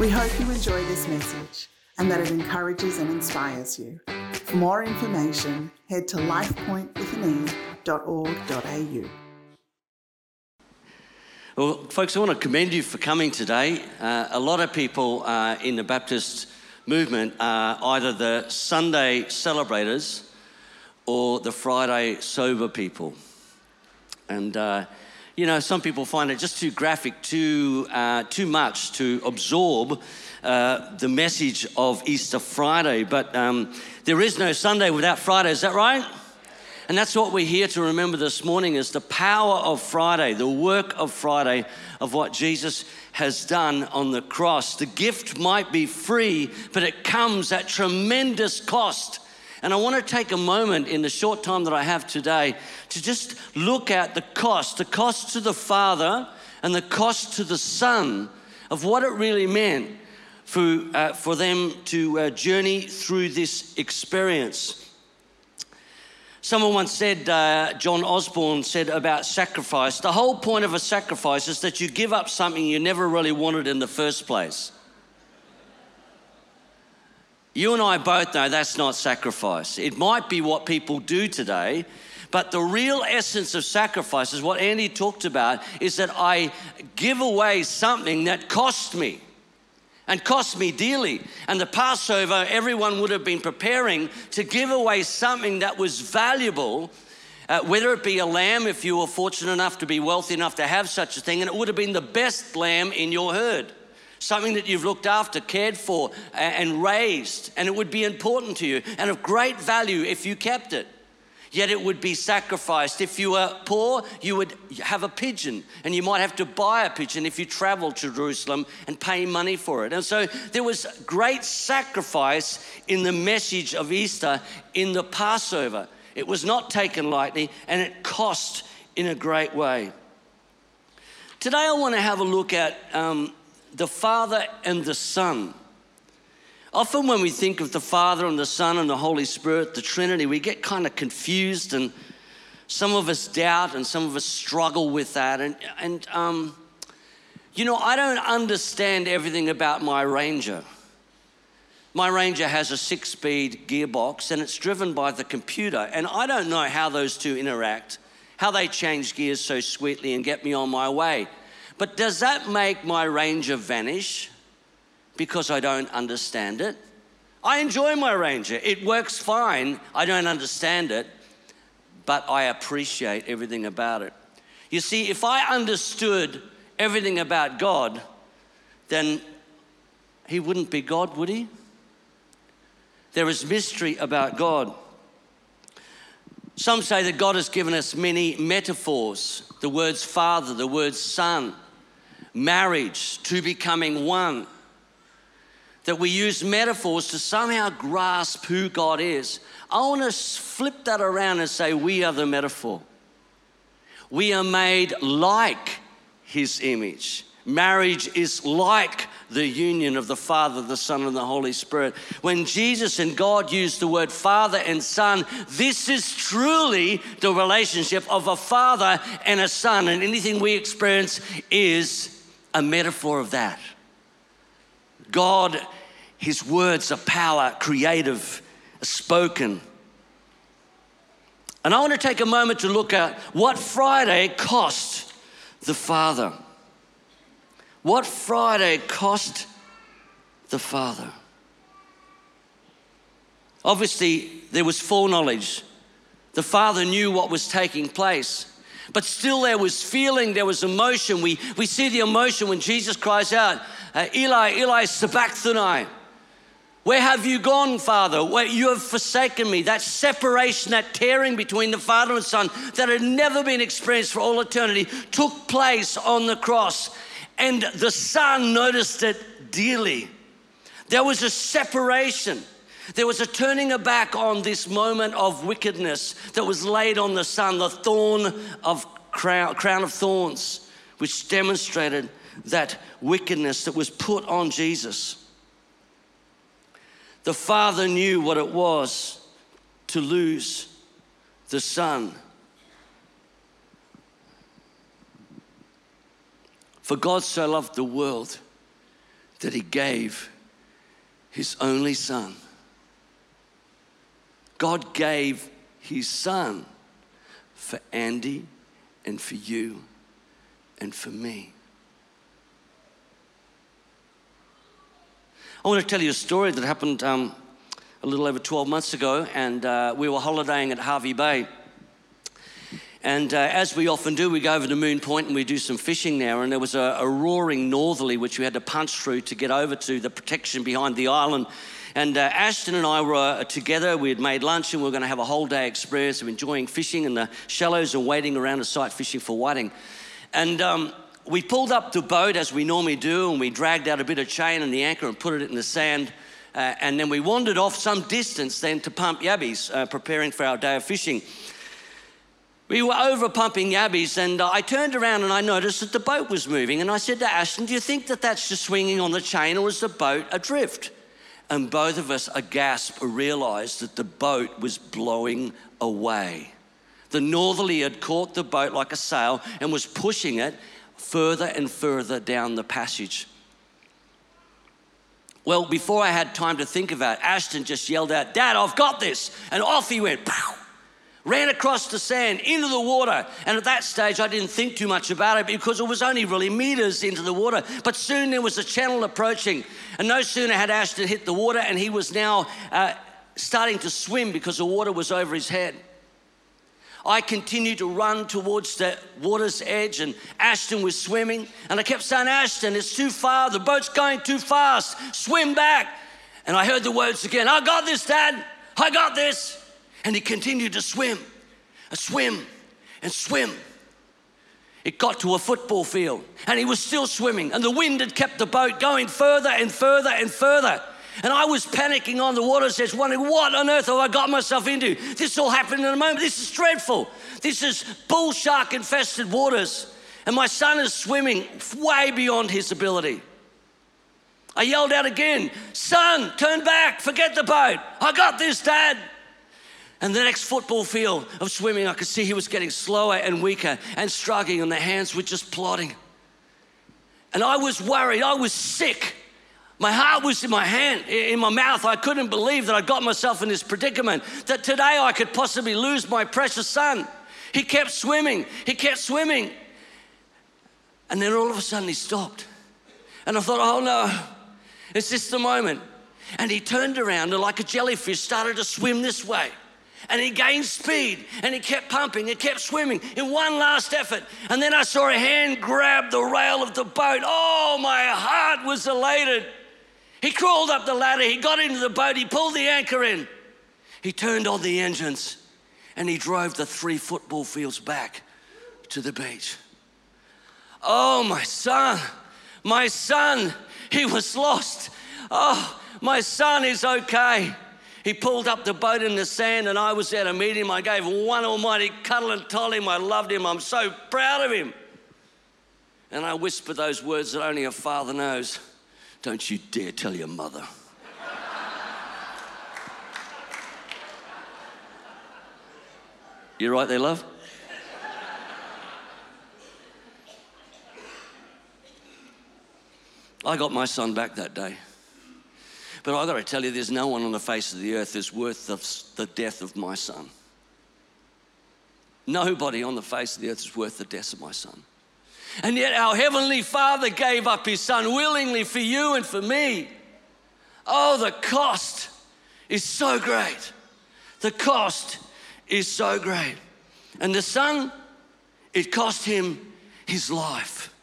We hope you enjoy this message and that it encourages and inspires you. For more information, head to lifepointwithan.org.au. Well, folks, I want to commend you for coming today. Uh, a lot of people uh, in the Baptist movement are either the Sunday celebrators or the Friday sober people. And, uh, you know, some people find it just too graphic, too, uh, too much to absorb uh, the message of Easter Friday. But um, there is no Sunday without Friday, is that right? And that's what we're here to remember this morning is the power of Friday, the work of Friday, of what Jesus has done on the cross. The gift might be free, but it comes at tremendous cost. And I want to take a moment in the short time that I have today to just look at the cost, the cost to the Father and the cost to the Son of what it really meant for, uh, for them to uh, journey through this experience. Someone once said, uh, John Osborne said about sacrifice the whole point of a sacrifice is that you give up something you never really wanted in the first place. You and I both know that's not sacrifice. It might be what people do today, but the real essence of sacrifice is what Andy talked about is that I give away something that cost me and cost me dearly. And the Passover, everyone would have been preparing to give away something that was valuable. Uh, whether it be a lamb, if you were fortunate enough to be wealthy enough to have such a thing, and it would have been the best lamb in your herd something that you've looked after, cared for, and raised, and it would be important to you and of great value if you kept it. Yet it would be sacrificed. If you were poor, you would have a pigeon, and you might have to buy a pigeon if you travel to Jerusalem and pay money for it. And so there was great sacrifice in the message of Easter in the Passover. It was not taken lightly, and it cost in a great way. Today, I want to have a look at um, the Father and the Son. Often, when we think of the Father and the Son and the Holy Spirit, the Trinity, we get kind of confused, and some of us doubt, and some of us struggle with that. And, and um, you know, I don't understand everything about my Ranger. My Ranger has a six speed gearbox and it's driven by the computer. And I don't know how those two interact, how they change gears so sweetly and get me on my way. But does that make my Ranger vanish because I don't understand it? I enjoy my Ranger. It works fine. I don't understand it, but I appreciate everything about it. You see, if I understood everything about God, then He wouldn't be God, would He? There is mystery about God. Some say that God has given us many metaphors the words Father, the words Son, marriage, to becoming one. That we use metaphors to somehow grasp who God is. I want to flip that around and say, we are the metaphor. We are made like His image. Marriage is like the union of the Father, the Son, and the Holy Spirit. When Jesus and God used the word Father and Son, this is truly the relationship of a father and a son. And anything we experience is a metaphor of that. God, His words are power, creative, spoken. And I want to take a moment to look at what Friday cost the Father. What Friday cost the Father. Obviously, there was foreknowledge. The Father knew what was taking place. But still, there was feeling, there was emotion. We, we see the emotion when Jesus cries out, uh, Eli, Eli, sabachthani. Where have you gone, Father? Where you have forsaken me. That separation, that tearing between the Father and Son that had never been experienced for all eternity took place on the cross. And the Son noticed it dearly. There was a separation. There was a turning back on this moment of wickedness that was laid on the Son, the thorn of crown, crown of thorns, which demonstrated that wickedness that was put on Jesus. The Father knew what it was to lose the Son. For God so loved the world that he gave his only son. God gave his son for Andy and for you and for me. I want to tell you a story that happened um, a little over 12 months ago, and uh, we were holidaying at Hervey Bay. And uh, as we often do, we go over to Moon Point and we do some fishing there. And there was a, a, roaring northerly which we had to punch through to get over to the protection behind the island. And uh, Ashton and I were uh, together. We had made lunch and we were going to have a whole day experience of enjoying fishing in the shallows and waiting around the site fishing for whiting. And um, we pulled up the boat as we normally do, and we dragged out a bit of chain and the anchor and put it in the sand. Uh, and then we wandered off some distance then to pump yabbies, uh, preparing for our day of fishing. We were over pumping yabbies, and uh, I turned around and I noticed that the boat was moving. And I said to Ashton, Do you think that that's just swinging on the chain, or is the boat adrift? And both of us, aghast, realized that the boat was blowing away. The northerly had caught the boat like a sail and was pushing it further and further down the passage. Well, before I had time to think about it, Ashton just yelled out, Dad, I've got this. And off he went, pow, ran across the sand into the water. And at that stage, I didn't think too much about it because it was only really meters into the water. But soon there was a channel approaching. And no sooner had Ashton hit the water, and he was now uh, starting to swim because the water was over his head. I continued to run towards the water's edge, and Ashton was swimming. And I kept saying, Ashton, it's too far. The boat's going too fast. Swim back. And I heard the words again I got this, Dad. I got this. And he continued to swim, and swim, and swim. It got to a football field, and he was still swimming, and the wind had kept the boat going further and further and further. And I was panicking on the water, says, wondering, what on earth have I got myself into? This all happened in a moment. This is dreadful. This is bull shark infested waters. And my son is swimming way beyond his ability. I yelled out again, Son, turn back, forget the boat. I got this, Dad. And the next football field of swimming, I could see he was getting slower and weaker and struggling, and the hands were just plodding. And I was worried, I was sick. My heart was in my hand, in my mouth. I couldn't believe that I got myself in this predicament, that today I could possibly lose my precious son. He kept swimming, he kept swimming. And then all of a sudden he stopped. And I thought, oh no, is this the moment? And he turned around and, like a jellyfish, started to swim this way. And he gained speed and he kept pumping, he kept swimming in one last effort. And then I saw a hand grab the rail of the boat. Oh, my heart was elated. He crawled up the ladder, he got into the boat, he pulled the anchor in. He turned on the engines and he drove the three football fields back to the beach. Oh, my son, my son, he was lost. Oh, my son is okay. He pulled up the boat in the sand, and I was there to meet him. I gave one almighty cuddle and told him I loved him. I'm so proud of him. And I whispered those words that only a father knows. Don't you dare tell your mother. You're right there, love? I got my son back that day. But I got to tell you, there's no one on the face of the earth that's worth the, the death of my son. Nobody on the face of the earth is worth the death of my son. And yet, our Heavenly Father gave up His Son willingly for you and for me. Oh, the cost is so great. The cost is so great. And the Son, it cost Him His life.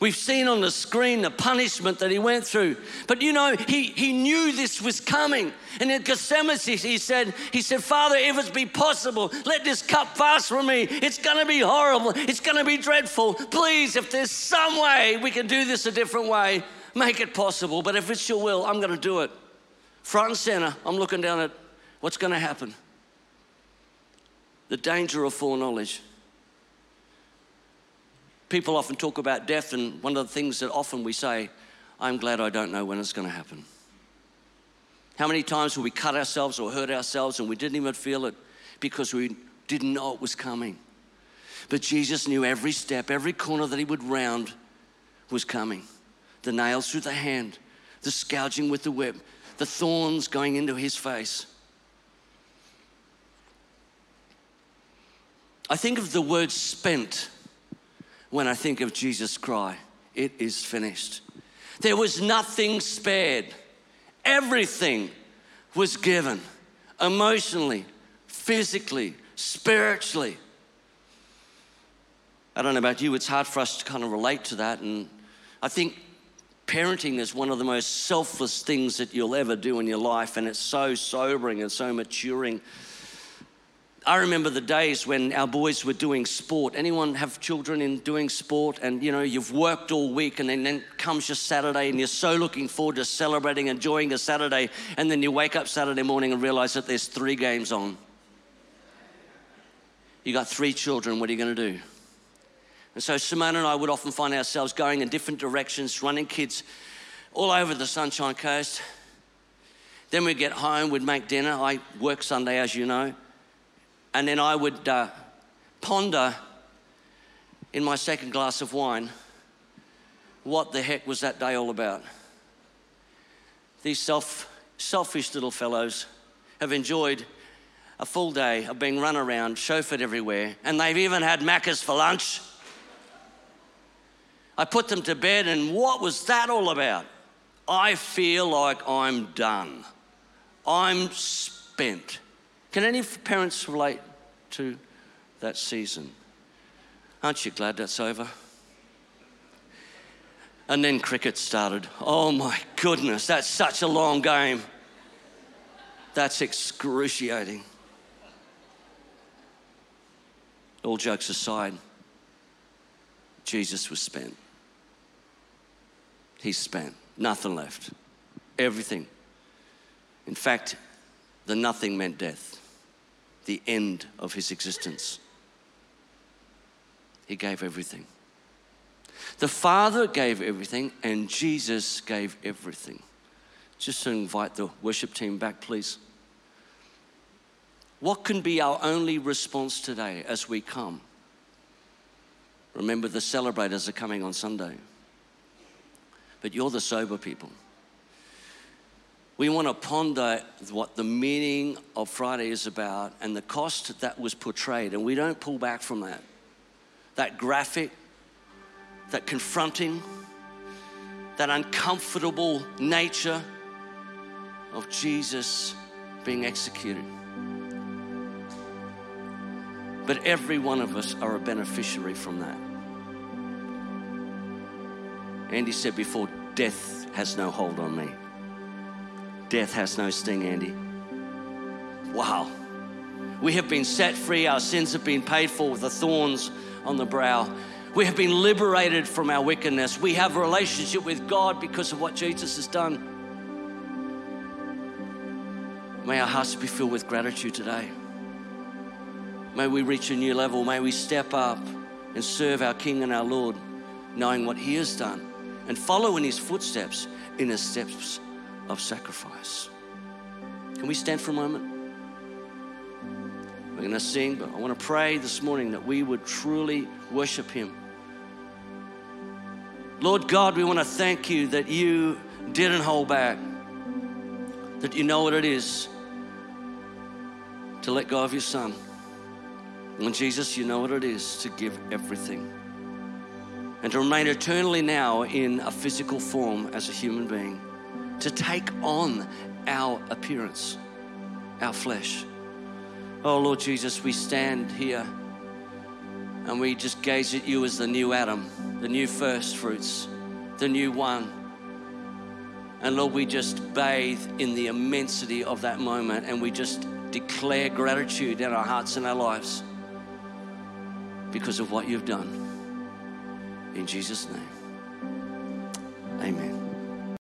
We've seen on the screen the punishment that he went through. But you know, he, he knew this was coming. And in Gethsemane, he said, he said, Father, if it be possible, let this cup pass from me. It's to be horrible. It's to be dreadful. Please, if there's some way we can do this a different way, make it possible. But if it's your will, I'm to do it. Front and center, I'm looking down at what's to happen. The danger of foreknowledge. People often talk about death, and one of the things that often we say, I'm glad I don't know when it's going to happen. How many times will we cut ourselves or hurt ourselves and we didn't even feel it because we didn't know it was coming? But Jesus knew every step, every corner that he would round was coming. the nails through the hand, the scourging with the whip, the thorns going into his face. I think of the word spent when I think of Jesus' cry, It is finished. There was nothing spared, everything was given emotionally, physically, spiritually. I don't know about you, it's hard for us to kind of relate to that. And I think parenting is one of the most selfless things that you'll ever do in your life, and it's so sobering and so maturing. I remember the days when our boys were doing sport. Anyone have children in doing sport? And you know, you've worked all week, and then, then comes your Saturday, and you're so looking forward to celebrating, enjoying a Saturday, and then you wake up Saturday morning and realize that there's three games on. You got three children, what are you going to do? And so Simone and I would often find ourselves going in different directions, running kids all over the Sunshine Coast. Then we'd get home, we'd make dinner. I work Sunday, as you know. And then I would uh, ponder in my second glass of wine what the heck was that day all about. These self, selfish little fellows have enjoyed a full day of being run around, chauffeured everywhere, and they've even had Macca's for lunch. I put them to bed, and what was that all about? I feel like I'm done. I'm spent. Can any parents relate to that season? Aren't you glad that's over? And then cricket started. Oh my goodness, that's such a long game. That's excruciating. All jokes aside, Jesus was spent. He's spent, nothing left, everything. In fact, the nothing meant death, the end of his existence. He gave everything. The Father gave everything, and Jesus gave everything. Just to invite the worship team back, please. What can be our only response today as we come? Remember, the celebrators are coming on Sunday, but you're the sober people. We want to ponder what the meaning of Friday is about and the cost that was portrayed, and we don't pull back from that. That graphic, that confronting, that uncomfortable nature of Jesus being executed. But every one of us are a beneficiary from that. Andy said before, death has no hold on me. Death has no sting, Andy. Wow. We have been set free. Our sins have been paid for with the thorns on the brow. We have been liberated from our wickedness. We have a relationship with God because of what Jesus has done. May our hearts be filled with gratitude today. May we reach a new level. May we step up and serve our King and our Lord, knowing what He has done and follow in His footsteps, in His steps of sacrifice. Can we stand for a moment? We're going to sing, but I want to pray this morning that we would truly worship Him. Lord God, we want to thank you that you didn't hold back, that you know what it is to let go of your Son. And Jesus, you know what it is to give everything and to remain eternally now in a physical form as a human being, to take on our appearance, our flesh. Oh Lord Jesus, we stand here and we just gaze at you as the new Adam, the new first fruits, the new one. And Lord, we just bathe in the immensity of that moment and we just declare gratitude in our hearts and our lives because of what you've done. In Jesus' name, amen.